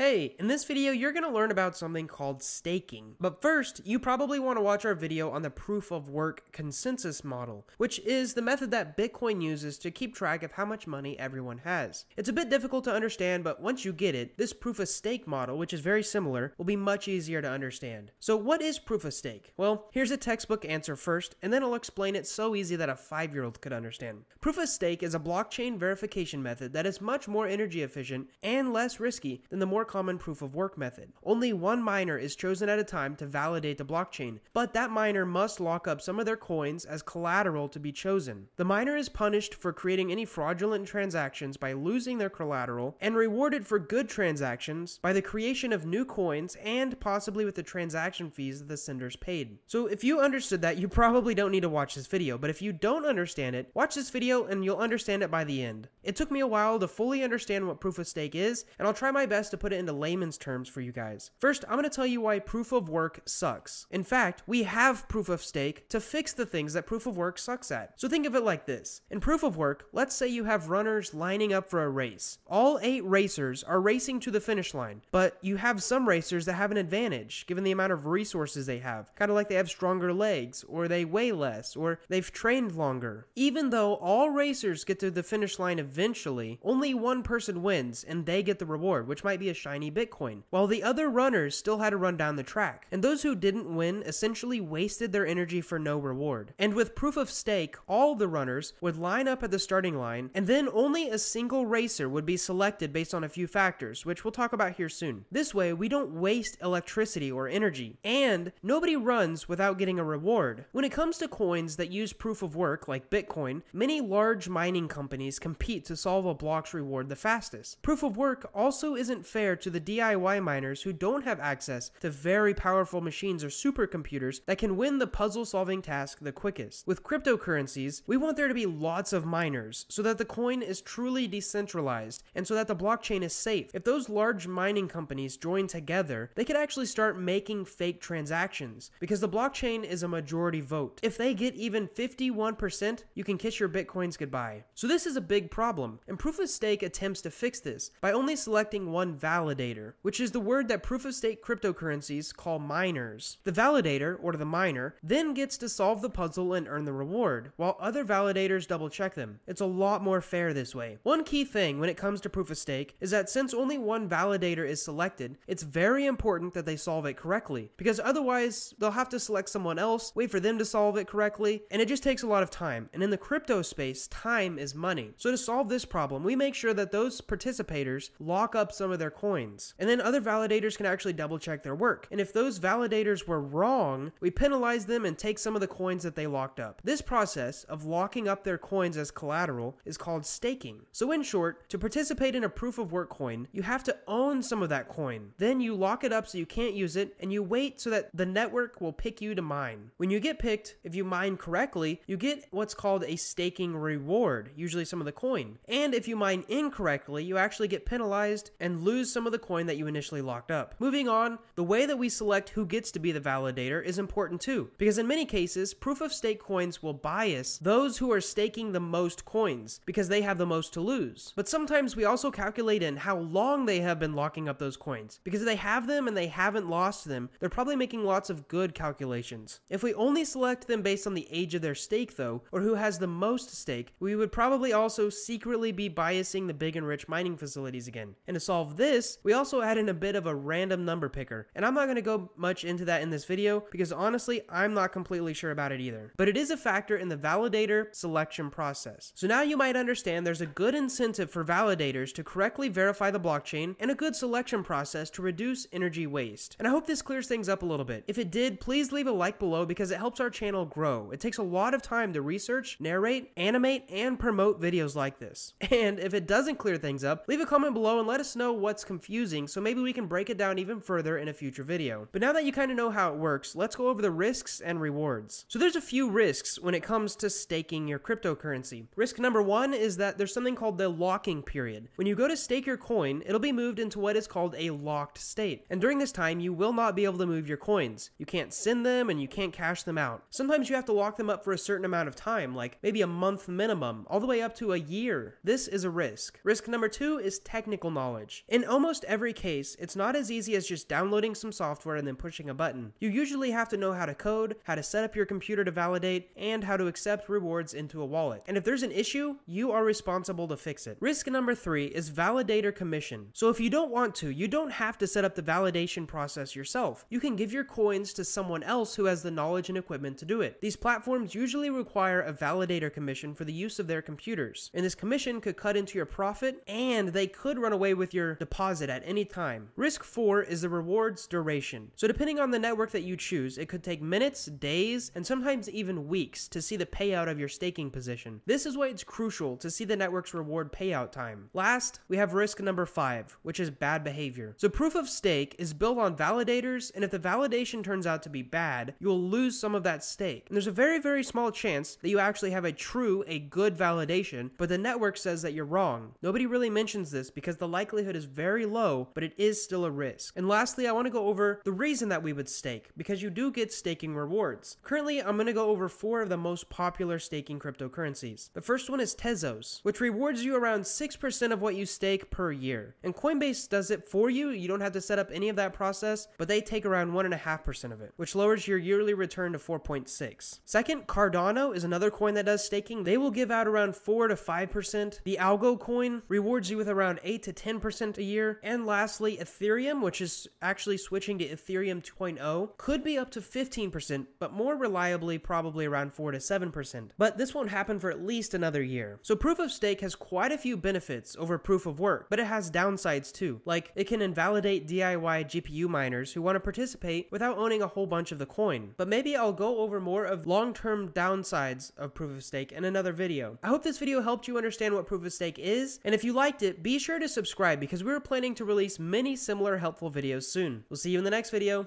Hey, in this video, you're going to learn about something called staking. But first, you probably want to watch our video on the proof of work consensus model, which is the method that Bitcoin uses to keep track of how much money everyone has. It's a bit difficult to understand, but once you get it, this proof of stake model, which is very similar, will be much easier to understand. So what is proof of stake? Well, here's a textbook answer first, and then I'll explain it so easy that a five-year-old could understand. Proof of stake is a blockchain verification method that is much more energy efficient and less risky than the more common proof of work method. Only one miner is chosen at a time to validate the blockchain, but that miner must lock up some of their coins as collateral to be chosen. The miner is punished for creating any fraudulent transactions by losing their collateral and rewarded for good transactions by the creation of new coins and possibly with the transaction fees that the senders paid. So if you understood that, you probably don't need to watch this video, but if you don't understand it, watch this video and you'll understand it by the end. It took me a while to fully understand what proof of stake is, and I'll try my best to put it into layman's terms for you guys. First, I'm going to tell you why proof of work sucks. In fact, we have proof of stake to fix the things that proof of work sucks at. So think of it like this. In proof of work, let's say you have runners lining up for a race. All eight racers are racing to the finish line, but you have some racers that have an advantage given the amount of resources they have. Kind of like they have stronger legs, or they weigh less, or they've trained longer. Even though all racers get to the finish line eventually, only one person wins and they get the reward, which might be a shiny Bitcoin, while the other runners still had to run down the track. And those who didn't win essentially wasted their energy for no reward. And with proof of stake, all the runners would line up at the starting line, and then only a single racer would be selected based on a few factors, which we'll talk about here soon. This way, we don't waste electricity or energy, and nobody runs without getting a reward. When it comes to coins that use proof of work, like Bitcoin, many large mining companies compete to solve a block's reward the fastest. Proof of work also isn't fair to the DIY miners who don't have access to very powerful machines or supercomputers that can win the puzzle solving task the quickest. With cryptocurrencies, we want there to be lots of miners so that the coin is truly decentralized and so that the blockchain is safe. If those large mining companies join together, they could actually start making fake transactions because the blockchain is a majority vote. If they get even 51%, you can kiss your bitcoins goodbye. So this is a big problem, and proof of stake attempts to fix this by only selecting one validator, which is the word that proof of stake cryptocurrencies call miners. The validator, or the miner, then gets to solve the puzzle and earn the reward, while other validators double check them. It's a lot more fair this way. One key thing when it comes to proof of stake is that since only one validator is selected, it's very important that they solve it correctly, because otherwise they'll have to select someone else, wait for them to solve it correctly, and it just takes a lot of time. And in the crypto space, time is money. So to solve this problem, we make sure that those participators lock up some of their coins. And then other validators can actually double check their work. And if those validators were wrong, we penalize them and take some of the coins that they locked up. This process of locking up their coins as collateral is called staking. So in short, to participate in a proof of work coin, you have to own some of that coin. Then you lock it up so you can't use it and you wait so that the network will pick you to mine. When you get picked, if you mine correctly, you get what's called a staking reward, usually some of the coin. And if you mine incorrectly, you actually get penalized and lose some of the coin that you initially locked up. Moving on, the way that we select who gets to be the validator is important too, because in many cases, proof of stake coins will bias those who are staking the most coins because they have the most to lose. But sometimes we also calculate in how long they have been locking up those coins, because if they have them and they haven't lost them, they're probably making lots of good calculations. If we only select them based on the age of their stake though, or who has the most stake, we would probably also secretly be biasing the big and rich mining facilities again. And to solve this, we also add in a bit of a random number picker. And I'm not going to go much into that in this video because honestly, I'm not completely sure about it either. But it is a factor in the validator selection process. So now you might understand there's a good incentive for validators to correctly verify the blockchain and a good selection process to reduce energy waste. And I hope this clears things up a little bit. If it did, please leave a like below because it helps our channel grow. It takes a lot of time to research, narrate, animate, and promote videos like this. And if it doesn't clear things up, leave a comment below and let us know what's confusing so maybe we can break it down even further in a future video. But now that you kind of know how it works, let's go over the risks and rewards. So there's a few risks when it comes to staking your cryptocurrency. Risk number one is that there's something called the locking period. When you go to stake your coin, it'll be moved into what is called a locked state. And during this time, you will not be able to move your coins. You can't send them and you can't cash them out. Sometimes you have to lock them up for a certain amount of time, like maybe a month minimum, all the way up to a year. This is a risk. Risk number two is technical knowledge. In almost almost every case, it's not as easy as just downloading some software and then pushing a button. You usually have to know how to code, how to set up your computer to validate, and how to accept rewards into a wallet. And if there's an issue, you are responsible to fix it. Risk number three is validator commission. So if you don't want to, you don't have to set up the validation process yourself. You can give your coins to someone else who has the knowledge and equipment to do it. These platforms usually require a validator commission for the use of their computers, and this commission could cut into your profit and they could run away with your deposit at any time. Risk 4 is the rewards duration. So depending on the network that you choose, it could take minutes, days, and sometimes even weeks to see the payout of your staking position. This is why it's crucial to see the network's reward payout time. Last, we have risk number 5, which is bad behavior. So proof of stake is built on validators, and if the validation turns out to be bad, you'll lose some of that stake. And there's a very, very small chance that you actually have a true, a good validation, but the network says that you're wrong. Nobody really mentions this because the likelihood is very low, but it is still a risk. And lastly, I want to go over the reason that we would stake, because you do get staking rewards. Currently, I'm going to go over four of the most popular staking cryptocurrencies. The first one is Tezos, which rewards you around 6% of what you stake per year. And Coinbase does it for you, you don't have to set up any of that process, but they take around 1.5% of it, which lowers your yearly return to 4.6. Second, Cardano is another coin that does staking. They will give out around 4 to 5%. The Algo coin rewards you with around 8 to 10% a year. And lastly, Ethereum, which is actually switching to Ethereum 2.0, could be up to 15%, but more reliably, probably around 4 to 7%. But this won't happen for at least another year. So proof of stake has quite a few benefits over proof of work, but it has downsides too. Like it can invalidate DIY GPU miners who want to participate without owning a whole bunch of the coin. But maybe I'll go over more of long-term downsides of proof of stake in another video. I hope this video helped you understand what proof of stake is, and if you liked it, be sure to subscribe because we're planning to release many similar helpful videos soon. We'll see you in the next video.